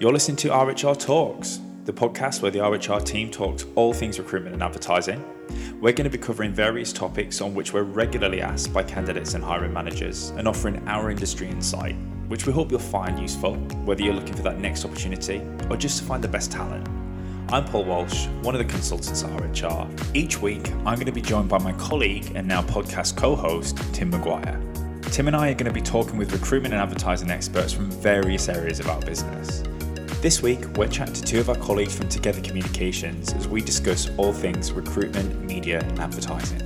You're listening to RHR Talks, the podcast where the RHR team talks all things recruitment and advertising. We're going to be covering various topics on which we're regularly asked by candidates and hiring managers and offering our industry insight, which we hope you'll find useful, whether you're looking for that next opportunity or just to find the best talent. I'm Paul Walsh, one of the consultants at RHR. Each week, I'm going to be joined by my colleague and now podcast co host, Tim Maguire. Tim and I are going to be talking with recruitment and advertising experts from various areas of our business. This week, we're chatting to two of our colleagues from Together Communications as we discuss all things recruitment, media, and advertising.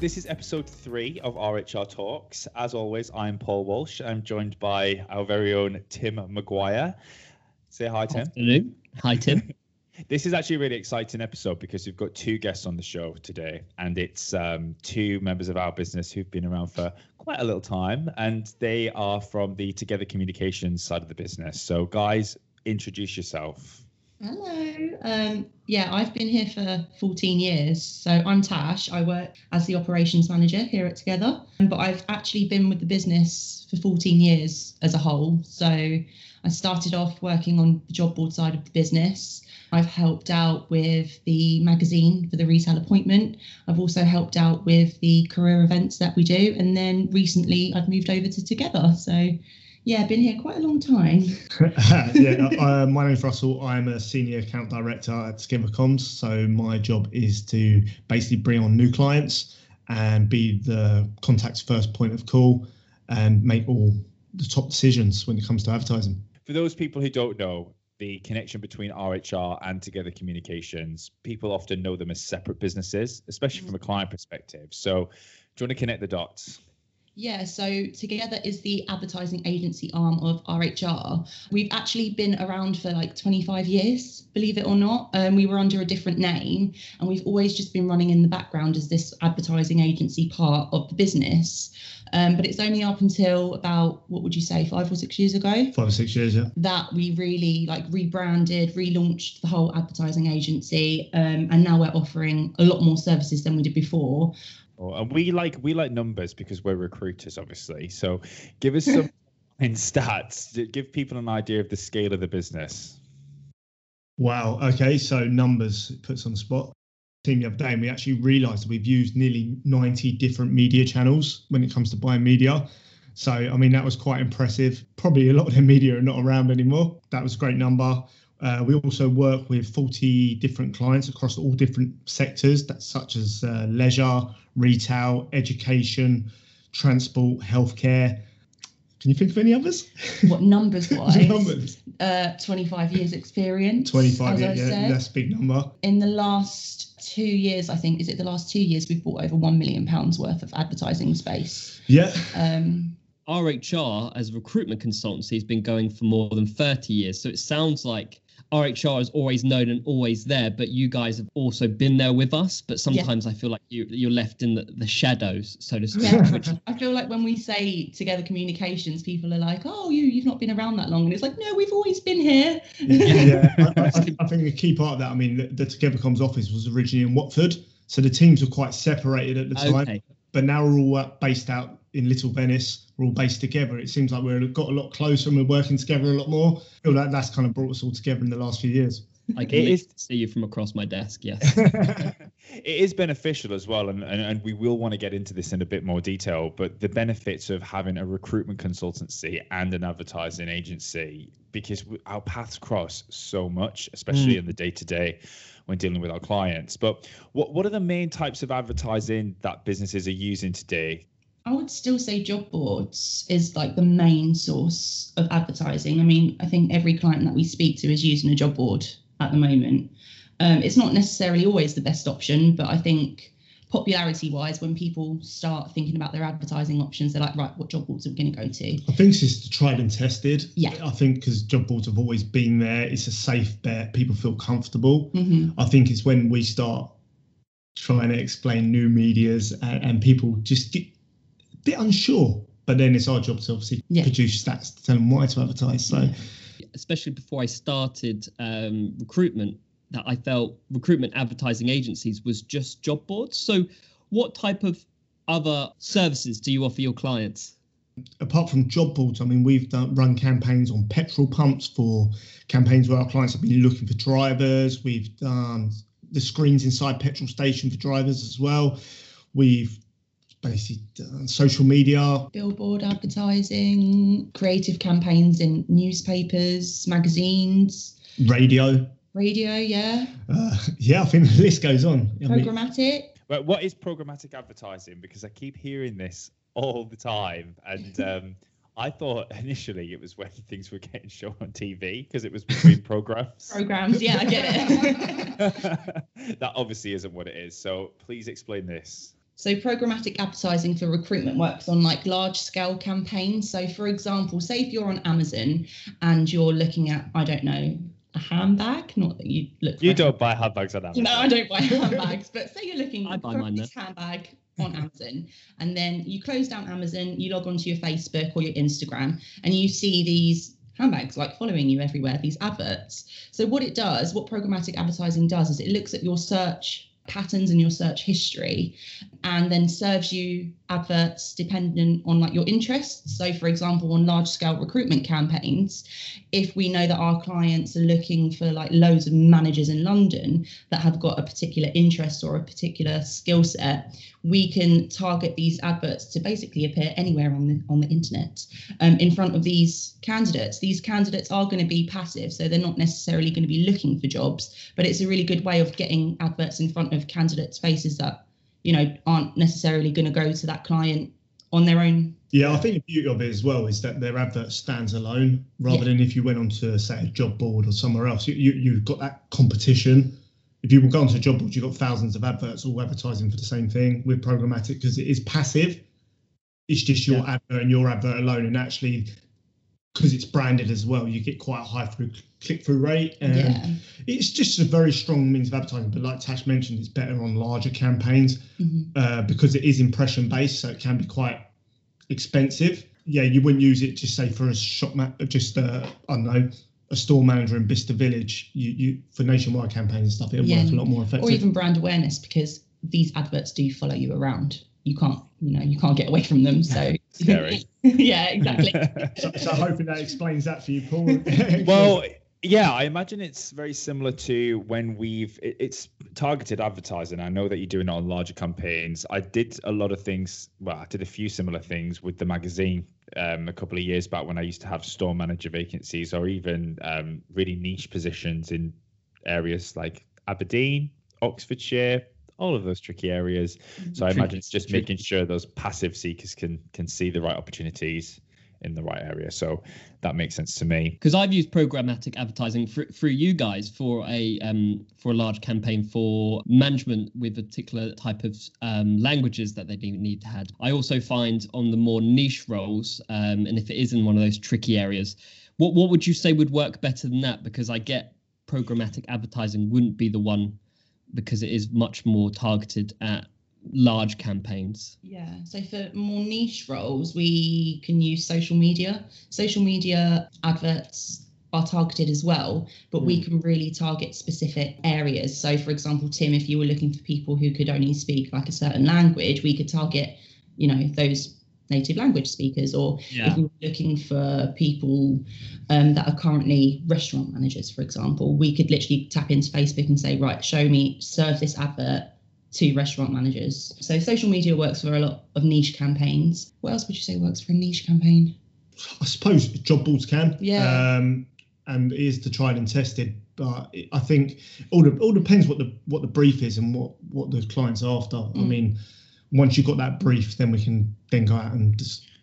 This is episode three of RHR Talks. As always, I'm Paul Walsh. I'm joined by our very own Tim Maguire. Say hi, Tim. Afternoon. Hi, Tim. This is actually a really exciting episode because we've got two guests on the show today, and it's um, two members of our business who've been around for quite a little time, and they are from the Together Communications side of the business. So, guys, introduce yourself. Hello. Um, yeah, I've been here for 14 years. So I'm Tash. I work as the operations manager here at Together, but I've actually been with the business for 14 years as a whole. So I started off working on the job board side of the business. I've helped out with the magazine for the retail appointment. I've also helped out with the career events that we do. And then recently I've moved over to Together. So yeah, been here quite a long time. yeah, uh, my name's Russell. I'm a senior account director at Together Comms. So my job is to basically bring on new clients and be the contact's first point of call and make all the top decisions when it comes to advertising. For those people who don't know, the connection between RHR and Together Communications, people often know them as separate businesses, especially from a client perspective. So, do you want to connect the dots? Yeah, so Together is the advertising agency arm of RHR. We've actually been around for like 25 years, believe it or not. Um, we were under a different name, and we've always just been running in the background as this advertising agency part of the business. Um, but it's only up until about what would you say, five or six years ago? Five or six years, yeah. That we really like rebranded, relaunched the whole advertising agency, um, and now we're offering a lot more services than we did before. And we like we like numbers because we're recruiters, obviously. So give us some in stats. Give people an idea of the scale of the business. Wow. Okay. So numbers puts on the spot. Team the other day, and we actually realised that we've used nearly 90 different media channels when it comes to buying media. So I mean that was quite impressive. Probably a lot of the media are not around anymore. That was a great number. Uh, we also work with 40 different clients across all different sectors, that's such as uh, leisure, retail, education, transport, healthcare. Can you think of any others? What numbers wise? numbers. Uh, 25 years experience. 25 years, yeah, that's a big number. In the last two years, I think, is it the last two years, we've bought over £1 million worth of advertising space. Yeah. Um, RHR as a recruitment consultancy has been going for more than 30 years. So it sounds like RHR is always known and always there, but you guys have also been there with us. But sometimes yeah. I feel like you, you're left in the, the shadows, so to speak. Yeah. Which... I feel like when we say together communications, people are like, "Oh, you you've not been around that long," and it's like, "No, we've always been here." yeah, I, I, I, think a key part of that. I mean, the, the Together Comms office was originally in Watford, so the teams were quite separated at the time. Okay. But now we're all uh, based out in Little Venice. We're all based together. It seems like we've got a lot closer and we're working together a lot more. I feel like that's kind of brought us all together in the last few years. I can is, see you from across my desk. Yes, it is beneficial as well, and, and and we will want to get into this in a bit more detail. But the benefits of having a recruitment consultancy and an advertising agency, because our paths cross so much, especially mm. in the day to day when dealing with our clients. But what what are the main types of advertising that businesses are using today I would still say job boards is like the main source of advertising. I mean, I think every client that we speak to is using a job board at the moment. Um, it's not necessarily always the best option, but I think popularity wise, when people start thinking about their advertising options, they're like, right, what job boards are we going to go to? I think it's just tried and tested. Yeah. I think because job boards have always been there, it's a safe bet. People feel comfortable. Mm-hmm. I think it's when we start trying to explain new medias and, and people just get bit unsure. But then it's our job to obviously yeah. produce stats to tell them why to advertise. So, especially before I started um, recruitment, that I felt recruitment advertising agencies was just job boards. So, what type of other services do you offer your clients? apart from job boards, I mean, we've done, run campaigns on petrol pumps for campaigns where our clients have been looking for drivers. We've done the screens inside petrol station for drivers as well. We've basically done social media, billboard advertising, creative campaigns in newspapers, magazines, radio. Radio, yeah. Uh, yeah, I think the list goes on. Programmatic. I mean, but what is programmatic advertising? Because I keep hearing this all the time, and um, I thought initially it was when things were getting shown on TV because it was between programs. programs, yeah, I get it. that obviously isn't what it is. So please explain this. So programmatic advertising for recruitment works on like large scale campaigns. So for example, say if you're on Amazon and you're looking at, I don't know, a handbag. Not that you look. You don't buy handbags on Amazon. No, I don't buy handbags. but say you're looking I buy mine this handbag on Amazon, and then you close down Amazon, you log onto your Facebook or your Instagram, and you see these handbags like following you everywhere. These adverts. So what it does, what programmatic advertising does, is it looks at your search patterns in your search history and then serves you adverts dependent on like your interests. So for example on large scale recruitment campaigns if we know that our clients are looking for like loads of managers in london that have got a particular interest or a particular skill set we can target these adverts to basically appear anywhere on the on the internet um, in front of these candidates. These candidates are going to be passive so they're not necessarily going to be looking for jobs but it's a really good way of getting adverts in front of candidates faces that you know aren't necessarily going to go to that client on their own. Yeah i think the beauty of it as well is that their advert stands alone rather yeah. than if you went onto say a job board or somewhere else. You, you, you've got that competition. If you go onto a job board you've got thousands of adverts all advertising for the same thing. With programmatic because it is passive. It's just your yeah. advert and your advert alone and actually because it's branded as well, you get quite a high through click through rate. And yeah. it's just a very strong means of advertising. But like Tash mentioned, it's better on larger campaigns mm-hmm. uh, because it is impression based, so it can be quite expensive. Yeah, you wouldn't use it just say for a shop, ma- just uh, I don't know, a store manager in Bicester Village. You, you for nationwide campaigns and stuff, it'll yeah. work a lot more effective. Or even brand awareness because these adverts do follow you around. You can't, you know, you can't get away from them. So scary. yeah, exactly. so, so hoping that explains that for you, Paul. well, yeah, I imagine it's very similar to when we've it, it's targeted advertising. I know that you're doing it on larger campaigns. I did a lot of things. Well, I did a few similar things with the magazine um, a couple of years back when I used to have store manager vacancies or even um, really niche positions in areas like Aberdeen, Oxfordshire, all of those tricky areas. So I imagine it's just making sure those passive seekers can can see the right opportunities in the right area. So that makes sense to me. Because I've used programmatic advertising for, through you guys for a um, for a large campaign for management with a particular type of um, languages that they need to have. I also find on the more niche roles, um, and if it is in one of those tricky areas, what what would you say would work better than that? Because I get programmatic advertising wouldn't be the one because it is much more targeted at large campaigns. Yeah. So for more niche roles, we can use social media. Social media adverts are targeted as well, but we hmm. can really target specific areas. So for example, Tim, if you were looking for people who could only speak like a certain language, we could target, you know, those native language speakers or yeah. if you're looking for people um, that are currently restaurant managers for example we could literally tap into facebook and say right show me serve this advert to restaurant managers. So social media works for a lot of niche campaigns. What else would you say works for a niche campaign? I suppose job boards can. Yeah. Um, and it is to tried and tested but i think all, the, all depends what the what the brief is and what what the client's after. Mm. i mean once you've got that brief, then we can then go out and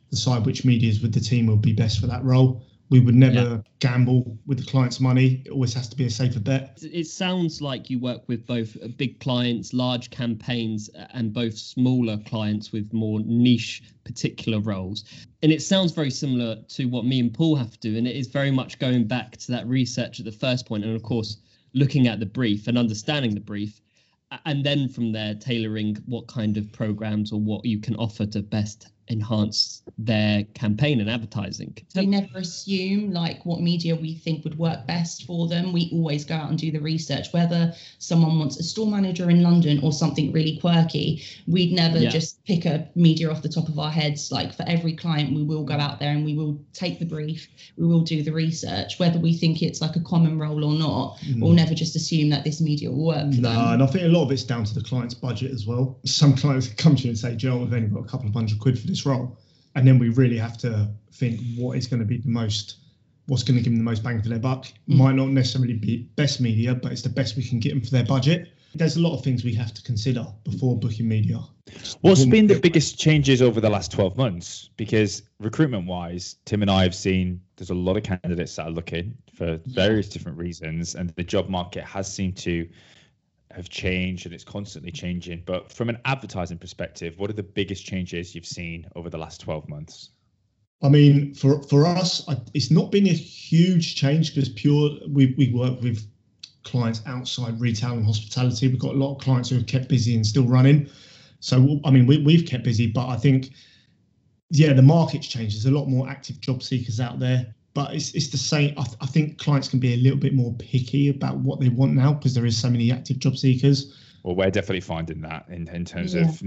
decide which medias with the team will be best for that role. We would never yeah. gamble with the client's money. It always has to be a safer bet. It sounds like you work with both uh, big clients, large campaigns, uh, and both smaller clients with more niche particular roles. And it sounds very similar to what me and Paul have to do. And it is very much going back to that research at the first point, and of course, looking at the brief and understanding the brief and then from there tailoring what kind of programs or what you can offer to best enhance their campaign and advertising. We never assume like what media we think would work best for them. We always go out and do the research, whether someone wants a store manager in London or something really quirky. We'd never yeah. just pick a media off the top of our heads. Like for every client, we will go out there and we will take the brief, we will do the research, whether we think it's like a common role or not. Mm. We'll never just assume that this media will work. no, and I think a lot of it's down to the client's budget as well. Some clients come to you and say, Joe, we've only got a couple of hundred quid for this role. And then we really have to think what is going to be the most what's going to give them the most bang for their buck. Mm. might not necessarily be best media but it's the best we can get them for their budget. There's a lot of things we have to consider before booking media. What's been the biggest changes over the last 12 months? Because recruitment wise tim and i have seen there's a lot of candidates that are looking for various different reasons and the job market has seemed to have changed and it's constantly changing. But from an advertising perspective, what are the biggest changes you've seen over the last 12 months? I mean, for for us, it's not been a huge change because pure we we work with clients outside retail and hospitality. We've got a lot of clients who have kept busy and still running. So I mean, we we've kept busy, but I think yeah, the market's changed. There's a lot more active job seekers out there but it's it's the same. I, th- I, think clients can be a little bit more picky about what they want now because there is so many active job seekers. Well, we're definitely finding that in, in terms yeah. of.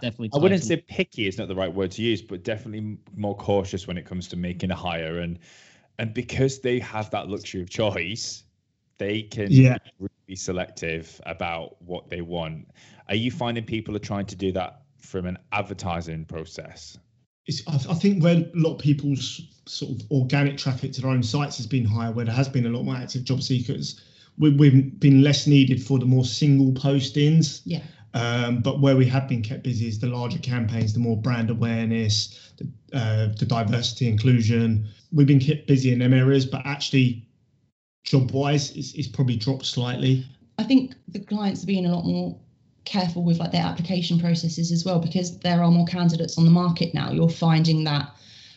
definitely. I wouldn't say picky is not the right word to use, but definitely more cautious when it comes to making a hire, and and because they have that luxury of choice, they can yeah. be selective about what they want. Are you finding people are trying to do that from an advertising process? It's, I, I think where a lot of people's sort of organic traffic to their own sites has been higher, where there has been a lot more active job seekers, we, we've been less needed for the more single postings. Yeah. Um, but where we have been kept busy is the larger campaigns, the more brand awareness, the, uh, the diversity inclusion. We've been kept busy in them areas, but actually, job wise, it's, it's probably dropped slightly. I think the clients are being a lot more careful with like their application processes as well because there are more candidates on the market now. You're finding that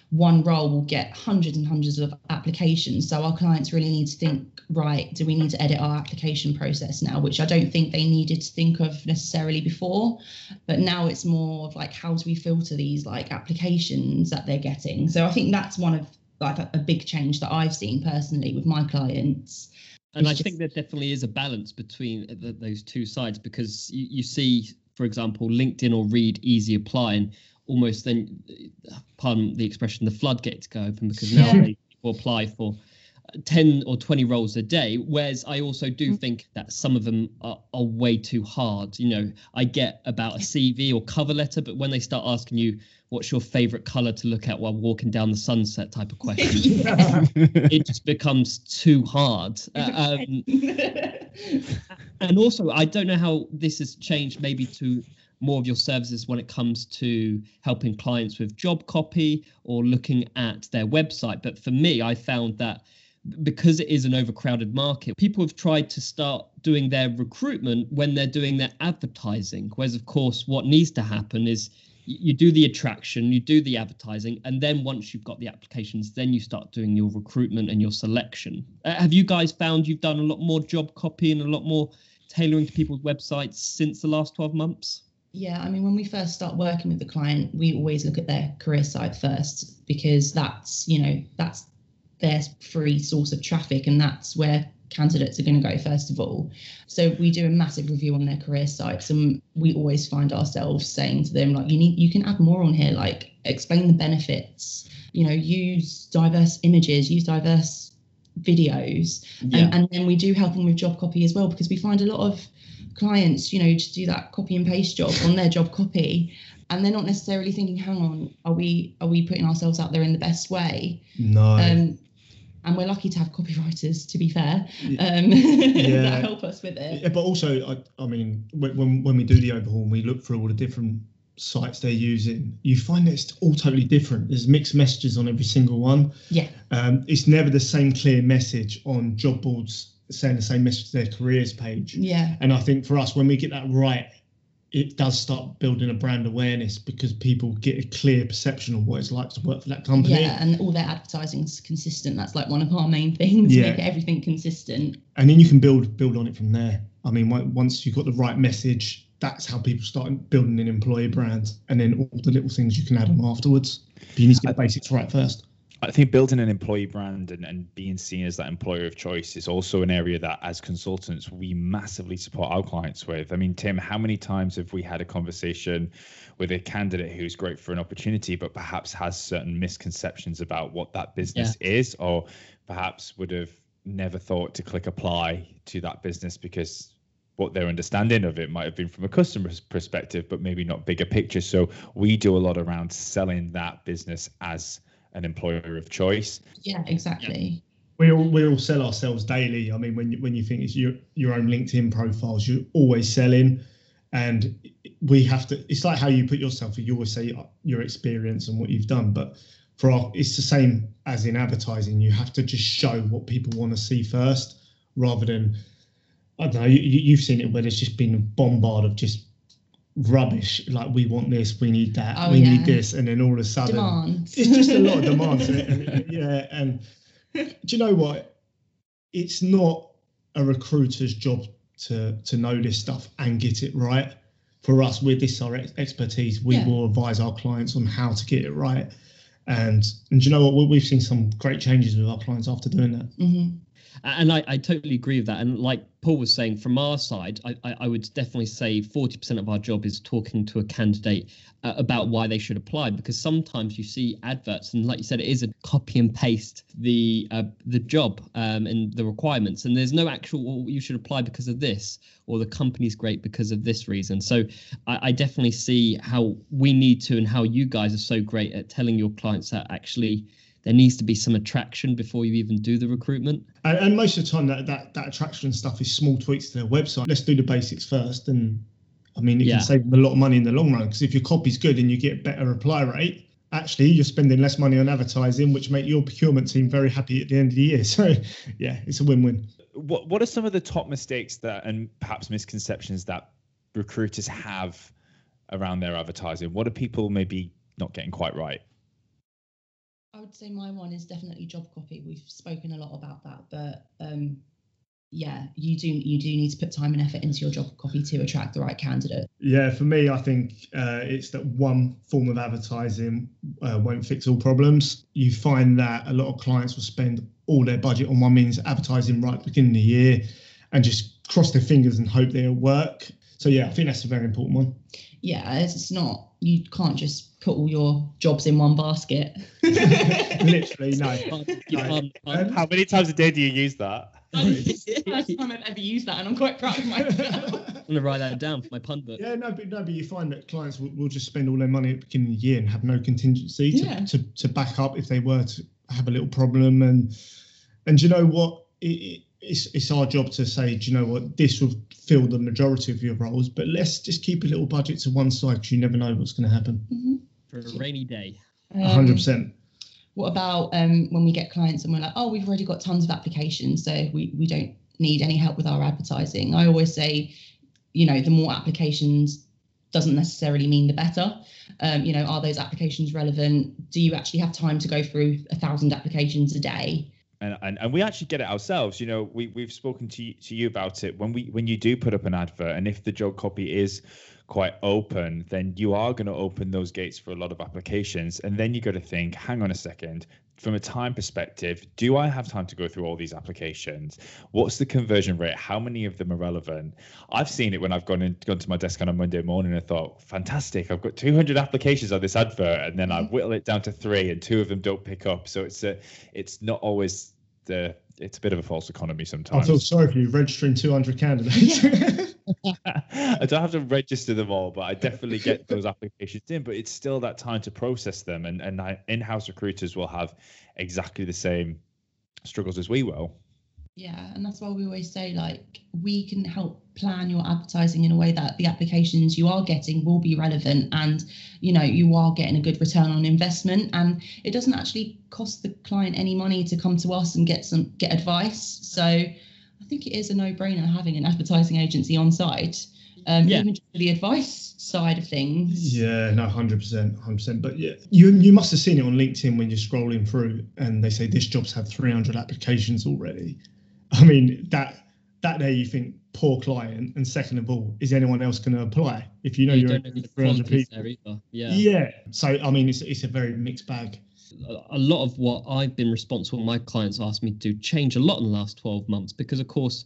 one role will get hundreds and hundreds of applications. So our clients really need to think right do we need to edit our application process now? Which i don't think they needed to think of necessarily before. But now it's more of like how do we filter these like applications that they're getting? So i think that's one of like a, big change that i've seen personally with my clients and I think there definitely is a balance between the, those two sides because you, you see, for example, LinkedIn or Reed Easy Apply, and almost then, pardon the expression, the floodgates go open because now yeah. people apply for 10 or 20 roles a day whereas i also do mm. think that some of them are, are, way too hard. You know i get about a cv or cover letter but when they start asking you what's your favorite color to look at while walking down the sunset? type of question it just becomes too hard. Uh, um, and also i don't know how this has changed maybe to more of your services when it comes to helping clients with job copy or looking at their website but for me i found that because it is an overcrowded market, people have tried to start doing their recruitment when they're doing their advertising. Whereas, of course, what needs to happen is you do the attraction, you do the advertising, and then once you've got the applications, then you start doing your recruitment and your selection. Uh, have you guys found you've done a lot more job copy and a lot more tailoring to people's websites since the last 12 months? Yeah, I mean, when we first start working with the client, we always look at their career site first because that's, you know, that's their free source of traffic, and that's where candidates are going to go first of all. So we do a massive review on their career sites, and we always find ourselves saying to them like, you need, you can add more on here, like explain the benefits. You know, use diverse images, use diverse videos, yeah. and then we do help them with job copy as well because we find a lot of clients, you know, just do that copy and paste job on their job copy and they're not necessarily thinking, hang on, are we are we putting ourselves out there in the best way? No. Um, and we're lucky to have copywriters to be fair. Um, yeah. that help us with it. Yeah, but also I, I mean when, when we do the overhaul we look through all the different sites they're using you find that it's all totally different. There's mixed messages on every single one. Yeah. Um, it's never the same clear message on job boards saying the same message to their careers page. Yeah. And i think for us when we get that right it does start building a brand awareness because people get a clear perception of what it's like to work for that company. Yeah, and all their advertising is consistent. That's like one of our main things. Yeah. Make everything consistent. And then you can build build on it from there. I mean, once you've got the right message, that's how people start building an employee brand, and then all the little things you can add on afterwards. But you need to get the basics right first. I think building an employee brand and, and being seen as that employer of choice is also an area that, as consultants, we massively support our clients with. I mean, Tim, how many times have we had a conversation with a candidate who's great for an opportunity, but perhaps has certain misconceptions about what that business yeah. is, or perhaps would have never thought to click apply to that business because what their understanding of it might have been from a customer's perspective, but maybe not bigger picture. So we do a lot around selling that business as an employer of choice. Yeah, exactly. We all, we all sell ourselves daily. I mean, when you, when you think it's your your own LinkedIn profiles, you're always selling, and we have to. It's like how you put yourself. You always say your experience and what you've done, but for our, it's the same as in advertising. You have to just show what people want to see first, rather than I don't know. You, you've seen it where there's just been a bombard of just rubbish. Like we want this, we need that, oh, we yeah. need this, and then all of a sudden, demands. it's just a lot of demands. and, yeah, and do you know what? It's not a recruiter's job to to know this stuff and get it right. For us, with this our expertise, we yeah. will advise our clients on how to get it right. And and you know what? We've seen some great changes with our clients after doing that. Mm-hmm and I, I totally agree with that. And like Paul was saying, from our side, I, I would definitely say 40% of our job is talking to a candidate uh, about why they should apply, because sometimes you see adverts, and like you said, it is a copy and paste the uh, the job um, and the requirements, and there's no actual well, you should apply because of this, or the company's great because of this reason. So I, I definitely see how we need to, and how you guys are so great at telling your clients that actually there needs to be some attraction before you even do the recruitment. And, and, most of the time, that, that that attraction stuff is small tweaks to their website. Let's do the basics first, and I mean, it yeah. can save them a lot of money in the long run because if your copy's good and you get better reply rate, actually you're spending less money on advertising, which make your procurement team very happy at the end of the year. So, yeah, it's a win-win. What What are some of the top mistakes that and perhaps misconceptions that recruiters have around their advertising? What are people maybe not getting quite right? Would say my one is definitely job copy. We've spoken a lot about that, but um, yeah, you do you do need to put time and effort into your job copy to attract the right candidate. Yeah, for me, I think uh, it's that one form of advertising uh, won't fix all problems. You find that a lot of clients will spend all their budget on one means advertising right at the beginning of the year, and just cross their fingers and hope they'll work. So yeah, I think that's a very important one. Yeah, it's not you can't just put all your jobs in one basket. Literally, no. no. Um, How many times a day do you use that? it's the first time I've ever used that, and I'm quite proud of myself. I'm gonna write that down for my pun book. Yeah, no, but no, but you find that clients will, will just spend all their money at the beginning of the year and have no contingency to, yeah. to, to back up if they were to have a little problem. And and you know what? It, it, it's it's our job to say, do you know what? This will fill the majority of your roles, but let's just keep a little budget to one side because you never know what's going to happen. Mm-hmm for a rainy day. hundred percent. What about um, when we get clients and we're like, oh, we've already got tons of applications, so we we don't need any help with our advertising. I always say, you know, the more applications doesn't necessarily mean the better. Um, you know, are those applications relevant? Do you actually have time to go through a thousand applications a day? And, and, and we actually get it ourselves. You know, we we've spoken to you, to you about it when we when you do put up an advert, and if the job copy is quite open, then you are going to open those gates for a lot of applications. And then you got to think, hang on a second, from a time perspective, do I have time to go through all these applications? What's the conversion rate? How many of them are relevant? I've seen it when I've gone in, gone to my desk on a Monday morning and thought, fantastic, I've got 200 applications on this advert, and then I mm-hmm. whittle it down to three, and two of them don't pick up. So it's a, it's not always the, it's a bit of a false economy sometimes. I feel sorry for you registering 200 candidates. I don't have to register them all, but I definitely get those applications in. But it's still that time to process them, and and in-house recruiters will have exactly the same struggles as we will. Yeah, and that's why we always say like we can help plan your advertising in a way that the applications you are getting will be relevant and you know you are getting a good return on investment and it doesn't actually cost the client any money to come to us and get some get advice. So I think it is a no-brainer having an advertising agency on site. Um, yeah. even for the advice side of things. Yeah, no, hundred percent, hundred percent. But yeah, you you must have seen it on LinkedIn when you're scrolling through, and they say this job's had 300 applications already. I mean that that there you think poor client, and second of all, is anyone else going to apply if you know you are don't know the 300 people? Yeah. Yeah. So I mean, it's it's a very mixed bag. A lot of what I've been responsible, my clients asked me to change a lot in the last 12 months because, of course,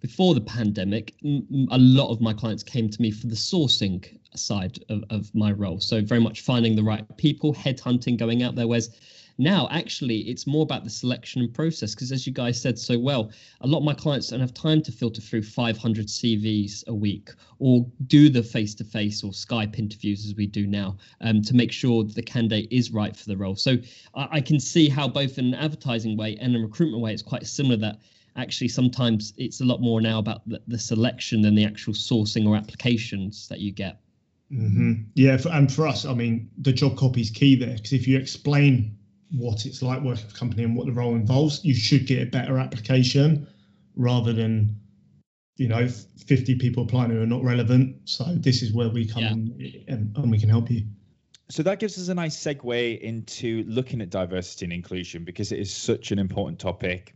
before the pandemic, a lot of my clients came to me for the sourcing side of, of my role. So, very much finding the right people, headhunting, going out there. Whereas now, actually, it's more about the selection and process because, as you guys said so well, a lot of my clients don't have time to filter through 500 CVs a week or do the face to face or Skype interviews as we do now um, to make sure the candidate is right for the role. So I, I can see how, both in an advertising way and a recruitment way, it's quite similar that actually sometimes it's a lot more now about the, the selection than the actual sourcing or applications that you get. Mm-hmm. Yeah, for, and for us, I mean, the job copy is key there because if you explain what it's like working for a company and what the role involves, you should get a better application rather than you know 50 people applying who are not relevant. So this is where we come yeah. in and, and we can help you. So that gives us a nice segue into looking at diversity and inclusion because it is such an important topic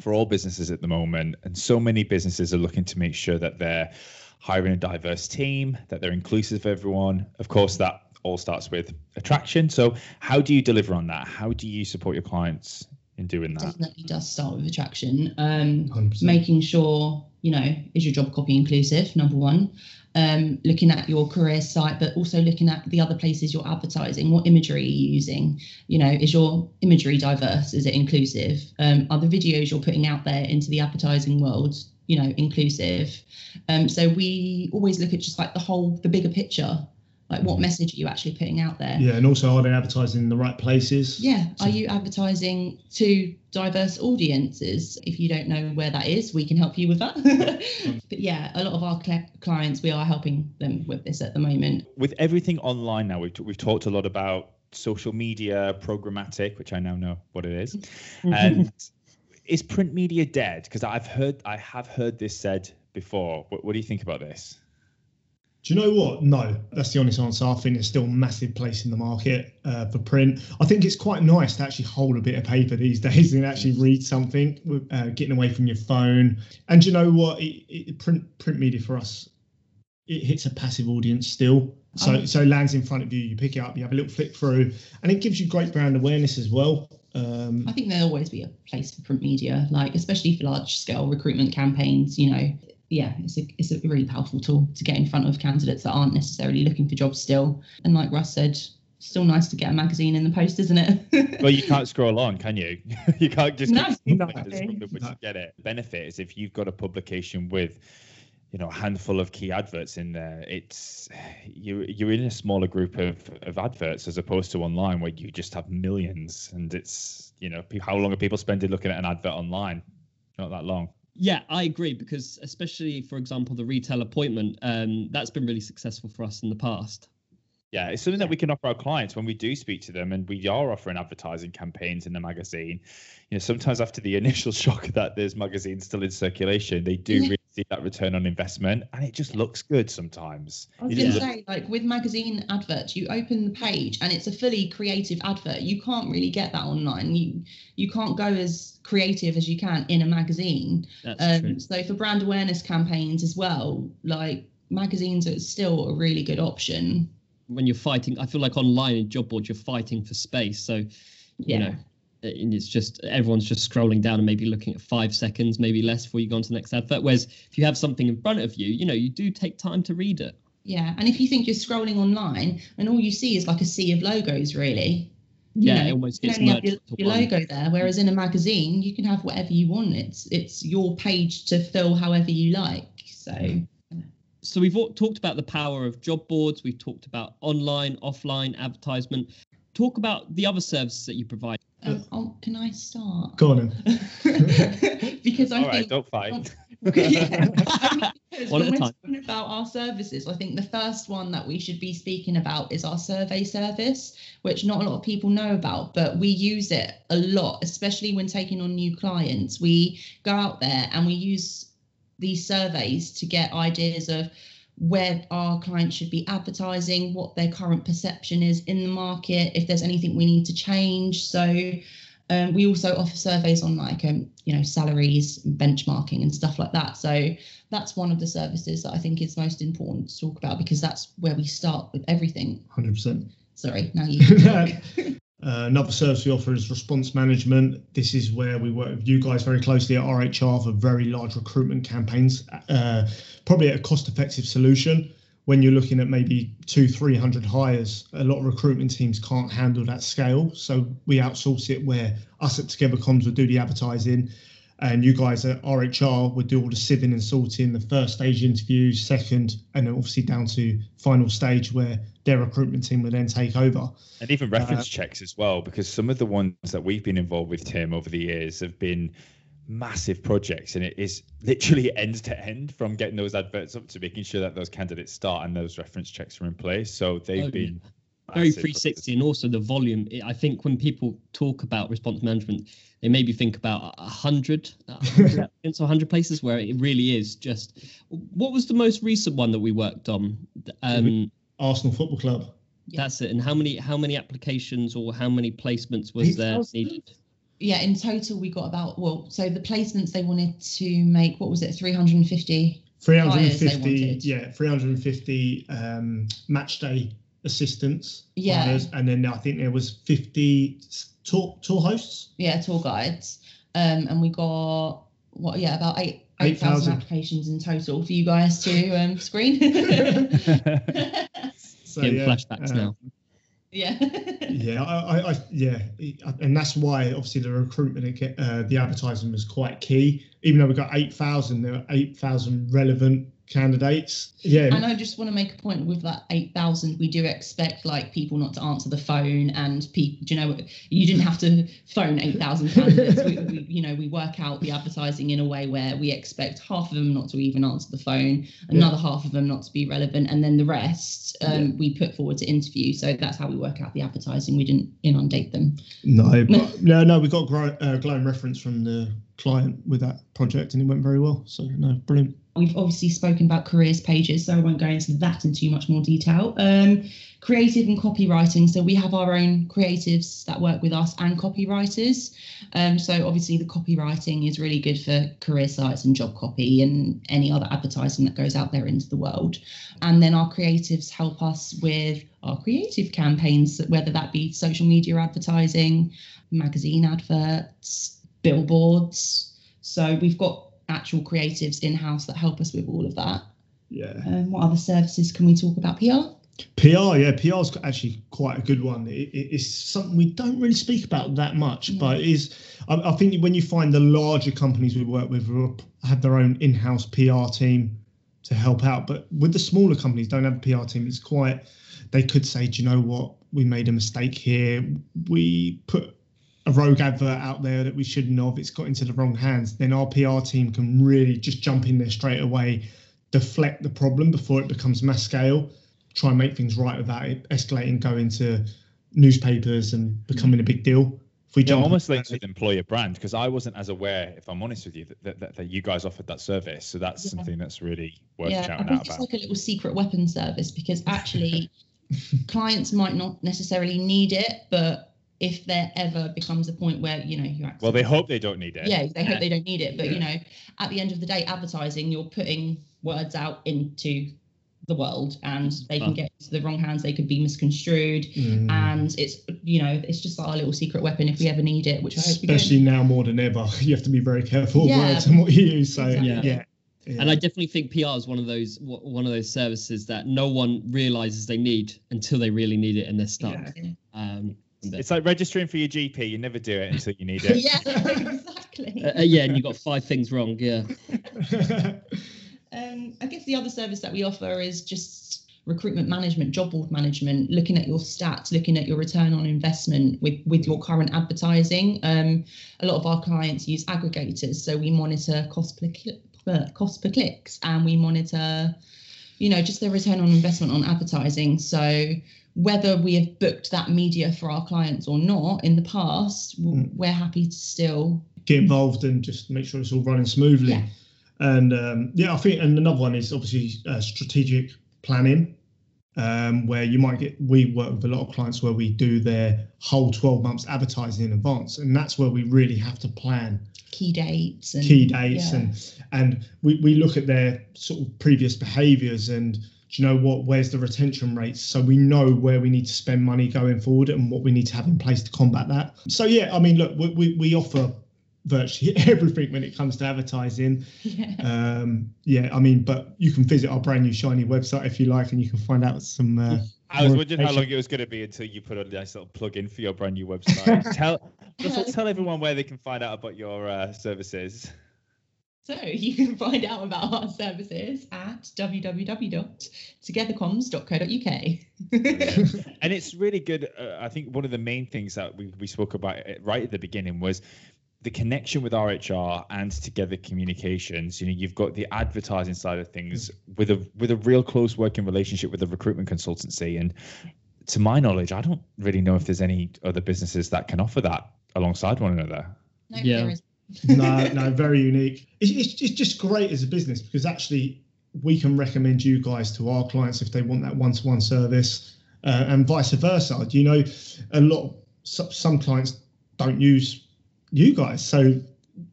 for all businesses at the moment. And so many businesses are looking to make sure that they're hiring a diverse team that they're inclusive of everyone. Of course that all starts with attraction. So, how do you deliver on that? How do you support your clients in doing that? Definitely does start with attraction. Um, making sure you know is your job copy inclusive. Number one. Um, looking at your career site, but also looking at the other places you're advertising. What imagery are you using? You know, is your imagery diverse? Is it inclusive? Um, are the videos you're putting out there into the advertising world, you know, inclusive? Um, so we always look at just like the whole, the bigger picture like what mm-hmm. message are you actually putting out there? Yeah and also are they advertising in the right places? Yeah so, are you advertising to diverse audiences? If you don't know where that is we can help you with that. Mm-hmm. But yeah a lot of our cl- clients we are helping them with this at the moment. With everything online now we've, t- we've talked a lot about social media programmatic which i now know what it is. Mm-hmm. And is print media dead? Because i've heard i have heard this said before. What, what do you think about this do you know what? No, that's the honest answer. I think there's still a massive place in the market uh, for print. I think it's quite nice to actually hold a bit of paper these days and actually read something, uh, getting away from your phone. And do you know what? It, it, print print media for us, it hits a passive audience still. So um, so lands in front of you, you pick it up, you have a little flick through, and it gives you great brand awareness as well. Um, I think there'll always be a place for print media, like especially for large scale recruitment campaigns. You know, yeah, it's a it's a really powerful tool to get in front of candidates that aren't necessarily looking for jobs still. And like Russ said, still nice to get a magazine in the post, isn't it? well, you can't scroll on, can you? you can't just no, no. get it. Benefit is if you've got a publication with you know a handful of key adverts in there it's you you're in a smaller group of, of adverts as opposed to online where you just have millions and it's you know how long are people spending looking at an advert online not that long yeah, I agree because especially for example the retail appointment, um, that's been really successful for us in the past. Yeah, it's something that we can offer our clients when we do speak to them, and we are offering advertising campaigns in the magazine. You know, sometimes after the initial shock that there's magazines still in circulation, they do really see that return on investment, and it just looks good sometimes. I was going to say, like with magazine adverts, you open the page and it's a fully creative advert. You can't really get that online. You you can't go as creative as you can in a magazine. That's um, true. So for brand awareness campaigns as well, like magazines are still a really good option when you're fighting, I feel like online in job boards you're fighting for space. So, yeah. you know, and it's just everyone's just scrolling down and maybe looking at five seconds, maybe less before you go on to the next advert. Whereas if you have something in front of you, you know, you do take time to read it. Yeah, and if you think you're scrolling online and all you see is like a sea of logos, really. You yeah, know, it almost gets merged your, your logo there. Whereas in a magazine, you can have whatever you want. It's it's your page to fill however you like. So so we've talked about the power of job boards. We've talked about online, offline advertisement. Talk about the other services that you provide. Um, oh, can I start? Go on. because I All think right, don't fight. yeah, I mean, when we're talking about our services, I think the first one that we should be speaking about is our survey service, which not a lot of people know about, but we use it a lot, especially when taking on new clients. We go out there and we use these surveys to get ideas of where our clients should be advertising, what their current perception is in the market, if there's anything we need to change. So Um, we also offer surveys on like um, you know salaries, benchmarking, and stuff like that. So that's one of the services that I think is most important to talk about because that's where we start with everything. Hundred percent. Sorry, now you. Uh, another service we offer is response management. This is where we work with you guys very closely at RHR for very large recruitment campaigns, uh, probably a cost effective solution. When you're looking at maybe two, 300 hires, a lot of recruitment teams can't handle that scale. So we outsource it where us at Together Comms would do the advertising and you guys at RHR would do all the sieving and sorting, the first stage interviews, second, and then obviously down to final stage where their recruitment team would then take over. And even reference uh, checks as well, because some of the ones that we've been involved with, Tim, over the years have been massive projects and it is literally end to end from getting those adverts up to making sure that those candidates start and those reference checks are in place. So they've oh, been very 360 and also the volume. I think when people talk about response management they maybe think about 100 100 100 places where it really is just what was the most recent one that we worked on? Um, arsenal football club that's it and how many how many applications or how many placements was there needed yeah in total we got about well so the placements they wanted to make what was it 350 350 yeah 350 um, match day assistants. Yeah. Partners, and then I think there was 50 tour, tour hosts. Yeah, tour guides. Um, and we got, what, yeah, about eight. 8,000 8, applications in total for you guys to um, screen. so, Getting yeah, flashbacks uh, now. Yeah. yeah, I, I, yeah, and that's why obviously the recruitment, uh, the advertising was quite key. Even though we got eight thousand, there were eight thousand relevant candidates. Yeah. And I just want to make a point with that 8,000, we do expect like people not to answer the phone and people, you know, you didn't have to phone 8,000 candidates. we, we, you know, we work out the advertising in a way where we expect half of them not to even answer the phone, another yeah. half of them not to be relevant, and then the rest um, yeah. we put forward to interview. So that's how we work out the advertising. We didn't inundate them. No, but, no, no, we got uh, glowing reference from the client with that project and it went very well. So no, brilliant. We've obviously spoken about careers pages, so I won't go into that in too much more detail. Um, creative and copywriting. So we have our own creatives that work with us and copywriters. Um, so obviously the copywriting is really good for career sites and job copy and any other advertising that goes out there into the world. And then our creatives help us with our creative campaigns, whether that be social media advertising, magazine adverts, billboards. So we've got actual creatives in house that help us with all of that. Yeah. Um, what other services can we talk about? PR. PR, yeah, PR is actually quite a good one. It, it, it's something we don't really speak about that much, no. but it is. I, I, think when you find the larger companies we work with have their own in-house PR team to help out, but with the smaller companies don't have a PR team, it's quite. They could say, do you know what? We made a mistake here. We put a rogue advert out there that we shouldn't know have, it's got into the wrong hands, then our PR team can really just jump in there straight away, deflect the problem before it becomes mass scale, try and make things right without it escalating, go into newspapers and becoming a big deal. If we yeah, almost linked with employer brand because I wasn't as aware, if I'm honest with you, that, that, that you guys offered that service. So that's yeah. something that's really worth yeah, shouting out about. it's about. like a little secret weapon service because actually clients might not necessarily need it, but if there ever becomes a point where you know you actually well they hope they don't need it yeah they hope they don't need it but yeah. you know at the end of the day advertising you're putting words out into the world and they can get into the wrong hands they could be misconstrued mm. and it's you know it's just our little secret weapon if we ever need it which especially now more than ever you have to be very careful yeah. words and what you use so exactly. yeah. yeah. Yeah. And I definitely think PR is one of those one of those services that no one realizes they need until they really need it and they're stuck. Yeah. Um, it's like registering for your GP. You never do it until you need it. yeah, exactly. Uh, uh, yeah, and you got five things wrong. Yeah. um, I guess the other service that we offer is just recruitment management, job board management, looking at your stats, looking at your return on investment with with your current advertising. Um, a lot of our clients use aggregators, so we monitor cost per uh, cost per clicks, and we monitor, you know, just the return on investment on advertising. So whether we have booked that media for our clients or not in the past, mm. we're happy to still get involved and just make sure it's all running smoothly. Yeah. And um, yeah, I think, and another one is obviously uh, strategic planning. um, where you might get we work with a lot of clients where we do their whole 12 months advertising in advance and that's where we really have to plan key dates and key dates yeah. and and we, we look at their sort of previous behaviors and do you know what where's the retention rates so we know where we need to spend money going forward and what we need to have in place to combat that so yeah i mean look we, we, we offer virtually everything when it comes to advertising yeah. um yeah i mean but you can visit our brand new shiny website if you like and you can find out some uh, I was wondering how long it was going to be until you put a nice little plug in for your brand new website. tell, tell everyone where they can find out about your uh, services. So you can find out about our services at www.togethercoms.co.uk. and it's really good. Uh, I think one of the main things that we, we spoke about right at the beginning was the connection with RHR and Together Communications. You know, you've got the advertising side of things with a with a real close working relationship with a recruitment consultancy. And to my knowledge, I don't really know if there's any other businesses that can offer that alongside one another. no, Yeah. there is. No, no, very unique. It's, it's, it's just great as a business because actually we can recommend you guys to our clients if they want that one-to-one service, uh, and vice versa. Do You know, a lot so- some clients don't use you guys, so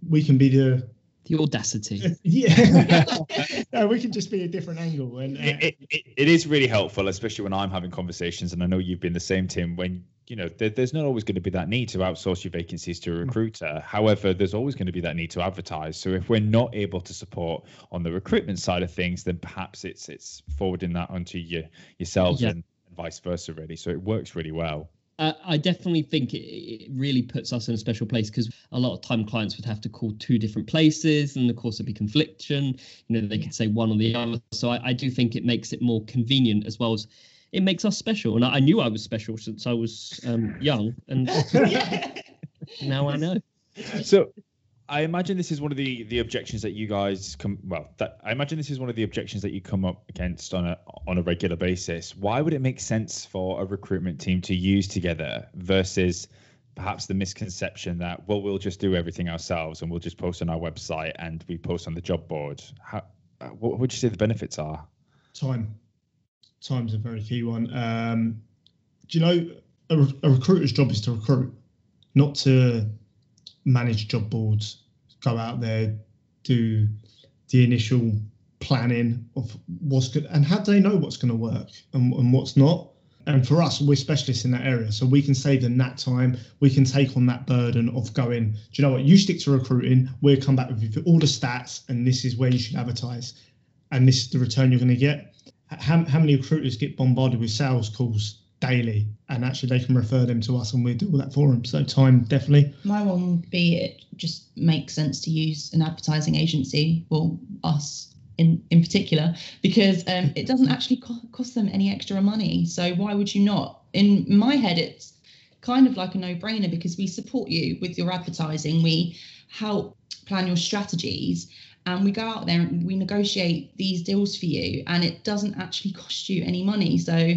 we can be the The audacity. yeah. no, we can just be a different angle, and uh, It, it, it, it is really helpful, especially when I'm having conversations, and I know you've been the same, Tim. When you know there, there's not always going to be that need to outsource your vacancies to a recruiter. However, there's always going to be that need to advertise. So if we're not able to support on the recruitment side of things, then perhaps it's it's forwarding that onto you yourselves Yeah. and vice versa, really. So it works really well. Uh, I definitely think it, it really puts us in a special place because a lot of time clients would have to call two different places, and of course there'd be confliction. You know, they could say one or the other. So I, I do think it makes it more convenient as well as it makes us special. And I, I knew I was special since I was um, young, and now I know. So I imagine this is one of the the objections that you guys come well that I imagine this is one of the objections that you come up against on a on a regular basis. Why would it make sense for a recruitment team to use together versus perhaps the misconception that well we'll just do everything ourselves and we'll just post on our website and we post on the job board. How uh, what would you say the benefits are? time. Time's a very key one. Um, do you know a, a recruiter's job is to recruit, not to manage job boards, go out there, do the initial planning of what's good and how do they know what's going to work and, and what's not. And for us, we're specialists in that area, so we can save them that time. We can take on that burden of going. Do you know what? You stick to recruiting. We'll come back with all the stats, and this is where you should advertise and this is the return you're going to get. How, how many recruiters get bombarded with sales calls daily, and actually they can refer them to us, and we do all that for them. So time definitely. My one would be it just makes sense to use an advertising agency, well, us in, in particular, because um, it doesn't actually co- cost them any extra money. So why would you not? In my head, it's kind of like a no brainer because we support you with your advertising. We help plan your strategies and we go out there and we negotiate these deals for you and it doesn't actually cost you any money. So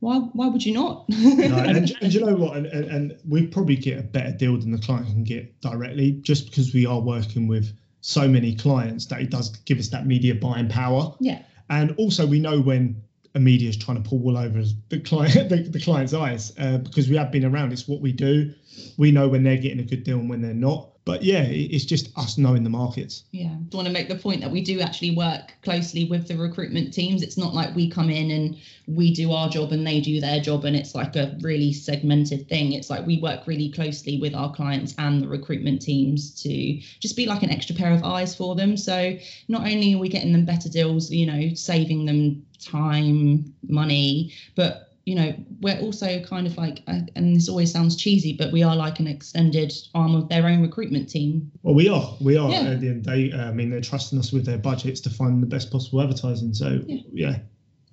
why why would you not? No, and, and you know what? And, and, and we probably get a better deal than the client can get directly, just because we are working with so many clients that it does give us that media buying power. yeah. And also, we know when a media is trying to pull wool over the client, the, the client's eyes, uh, because we have been around. It's what we do. We know when they're getting a good deal and when they're not. But yeah, it's just us knowing the markets. Yeah, I want to make the point that we do actually work closely with the recruitment teams. It's not like we come in and we do our job and they do their job and it's like a really segmented thing. It's like we work really closely with our clients and the recruitment teams to just be like an extra pair of eyes for them. So not only are we getting them better deals, you know, saving them time, money, but you know, we're also kind of like, and this always sounds cheesy, but we are like an extended arm of their own recruitment team. Well, we are. We are. Yeah. At the end of the day, uh, I mean, they're trusting us with their budgets to find the best possible advertising. So Yeah. yeah,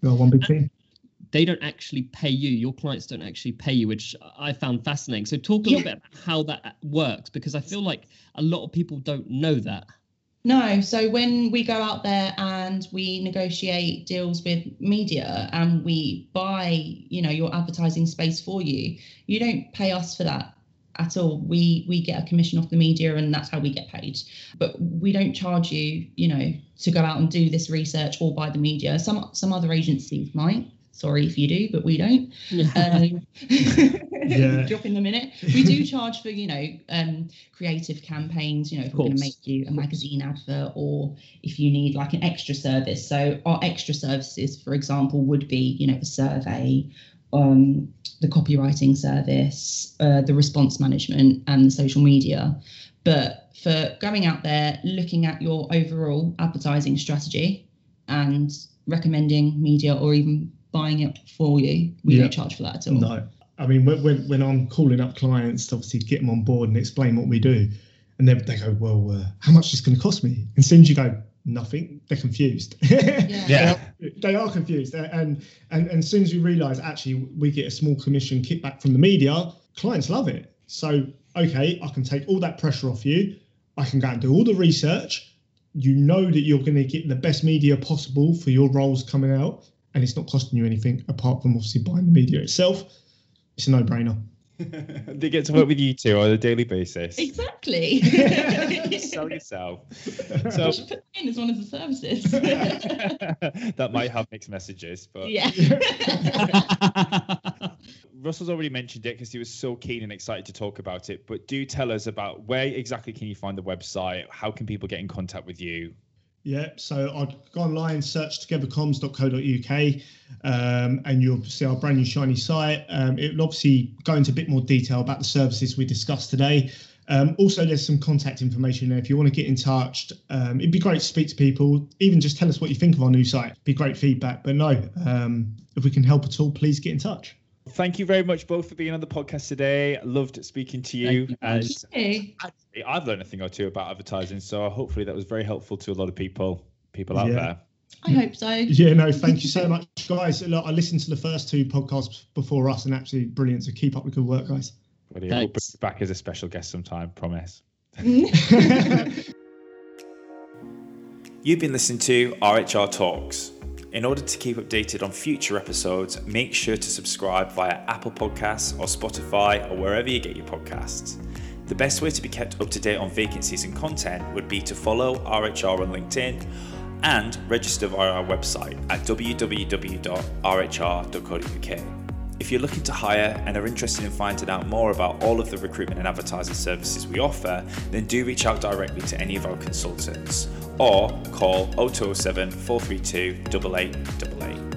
we are one big team. They don't actually pay you. Your clients don't actually pay you, which I found fascinating. So talk a little Yeah. bit about how that works because I feel like a lot of people don't know that. No, so when we go out there and we negotiate deals with media and we buy, you know, your advertising space for you, you don't pay us for that at all. We we get a commission off the media and that's how we get paid. But we don't charge you, you know, to go out and do this research or buy the media. Some some other agencies might. Sorry if you do, but we don't. Um, Yeah. Drop in the minute. We do charge for, you know, um, creative campaigns. You know, if we're going to make you a magazine advert, or if you need like an extra service. So our extra services, for example, would be, you know, a survey, um, the copywriting service, uh, the response management, and the social media. But for going out there, looking at your overall advertising strategy and recommending media or even buying it for you, we Yeah. don't charge for that at all. No, I mean when, when when I'm calling up clients to obviously get them on board and explain what we do, and they they go, well, uh, how much is this going to cost me? And as soon as you go, nothing, they're confused. Yeah. Yeah. they are confused, and and and as soon as we realise actually we get a small commission kickback from the media, clients love it. So okay, I can take all that pressure off you. I can go and do all the research. You know that you're going to get the best media possible for your roles coming out, and it's not costing you anything apart from obviously buying the media itself. It's a no-brainer. they get to work with you two on a daily basis. Exactly. Sell yourself. You So should put that in as one of the services. that might have mixed messages, but yeah. Russell's already mentioned it because he was so keen and excited to talk about it. But do tell us about where exactly can you find the website? How can people get in contact with you? Yeah, so I'd go online, search togethercoms.co.uk, um, and you'll see our brand new shiny site. Um, it'll obviously go into a bit more detail about the services we discussed today. Um, also, there's some contact information there if you want to get in touch. Um, it'd be great to speak to people, even just tell us what you think of our new site. Be great feedback. But no, um, if we can help at all, please get in touch. Thank you very much both for being on the podcast today. Loved speaking to you. Thank you. And Hey. I've learned a thing or two about advertising, so hopefully that was very helpful to a lot of people, people out Yeah. there. I hope so. Yeah, no, thank you so much, guys. Look, I listened to the first two podcasts before us, and absolutely brilliant. So keep up the good work, guys. Brilliant. We'll bring Thanks. you back as a special guest sometime, promise. You've been listening to RHR Talks. In order to keep updated on future episodes, make sure to subscribe via Apple Podcasts or Spotify or wherever you get your podcasts. The best way to be kept up to date on vacancies and content would be to follow RHR on LinkedIn and register via our website at www.rhr.co.uk. If you're looking to hire and are interested in finding out more about all of the recruitment and advertising services we offer, then do reach out directly to any of our consultants or call 0207 432 8888.